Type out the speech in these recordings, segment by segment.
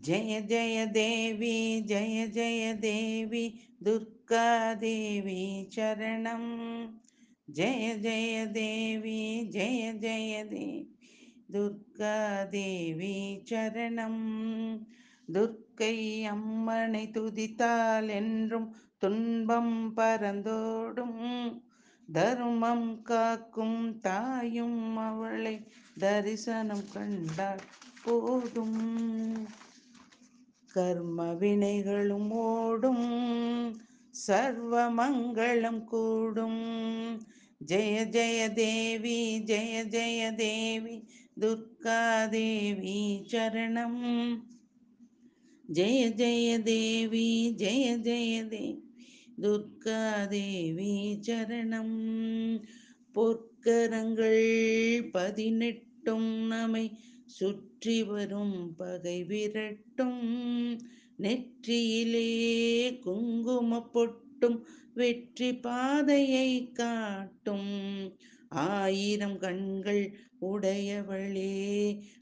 ஜெய ஜெய தேவி ஜெய ஜெய தேவி துர்கா தேவி சரணம். ஜெய ஜெய தேவி ஜெய ஜெய தேவி துர்கா தேவி சரணம். துர்க்கை அம்மனை துதித்தால் என்றும் துன்பம் பரந்தோடும். தர்மம் காக்கும் தாயும் அவளை தரிசனம் கண்டால் போதும். கர்ம வினைகளும் ஓடும் சர்வ மங்களம் கூடும். ஜெய ஜெய தேவி ஜெய ஜெய தேவி துர்கா தேவி சரணம். ஜெய ஜெய தேவி ஜெய ஜெய தேவி துர்கா தேவி சரணம். பொற்கரங்கள் பதினெட்டு விரட்டும் நம்மை சுற்றி வரும் பகை விரட்டும். நெற்றியிலே குங்கும பொட்டும் வெற்றி பாதையை காட்டும். ஆயிரம் கண்கள் உடையவளே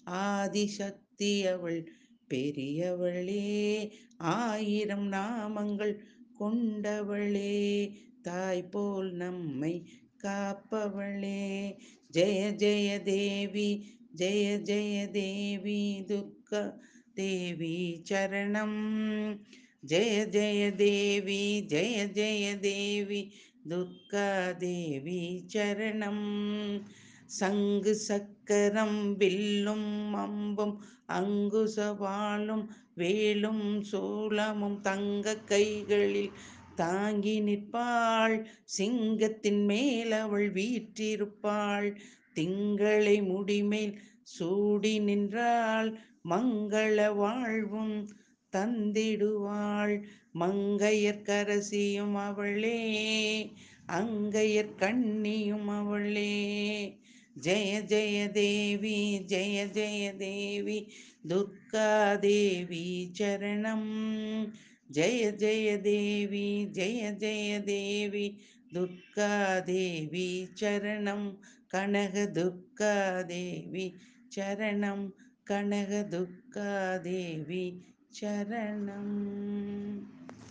ஆதிசக்தி அவள் பெரியவளே ஆயிரம் நாமங்கள் கொண்டவளே. தாய் போல் நம்மை காப்பவளே. ஜெய ஜெய தேவி ஜெய ஜெய தேவி துர்கா தேவி சரணம். ஜெய ஜெய தேவி ஜெய ஜெய தேவி துர்கா தேவி சரணம். சங்கு சக்கரம் வில்லும் அம்பும் அங்குசவாளும் வேலும் சூலமும் தங்க கைகளில் தாங்கி நிற்பாள். சிங்கத்தின் மேல் அவள் வீற்றிருப்பாள். திங்களை முடிமேல் சூடி நின்றாள். மங்கள வாழ்வும் தந்திடுவாள். மங்கையர் கரசியும் அவளே. அங்கையர் கண்ணியும் அவளே. ஜெய ஜெய தேவி ஜெய ஜெய தேவி. துர்கா தேவி சரணம். ஜெய ஜெய தேவி ஜெய ஜெய தேவி துர்கா தேவி சரணம். கனக துர்கா தேவி சரணம். கனக துர்கா தேவி சரணம்.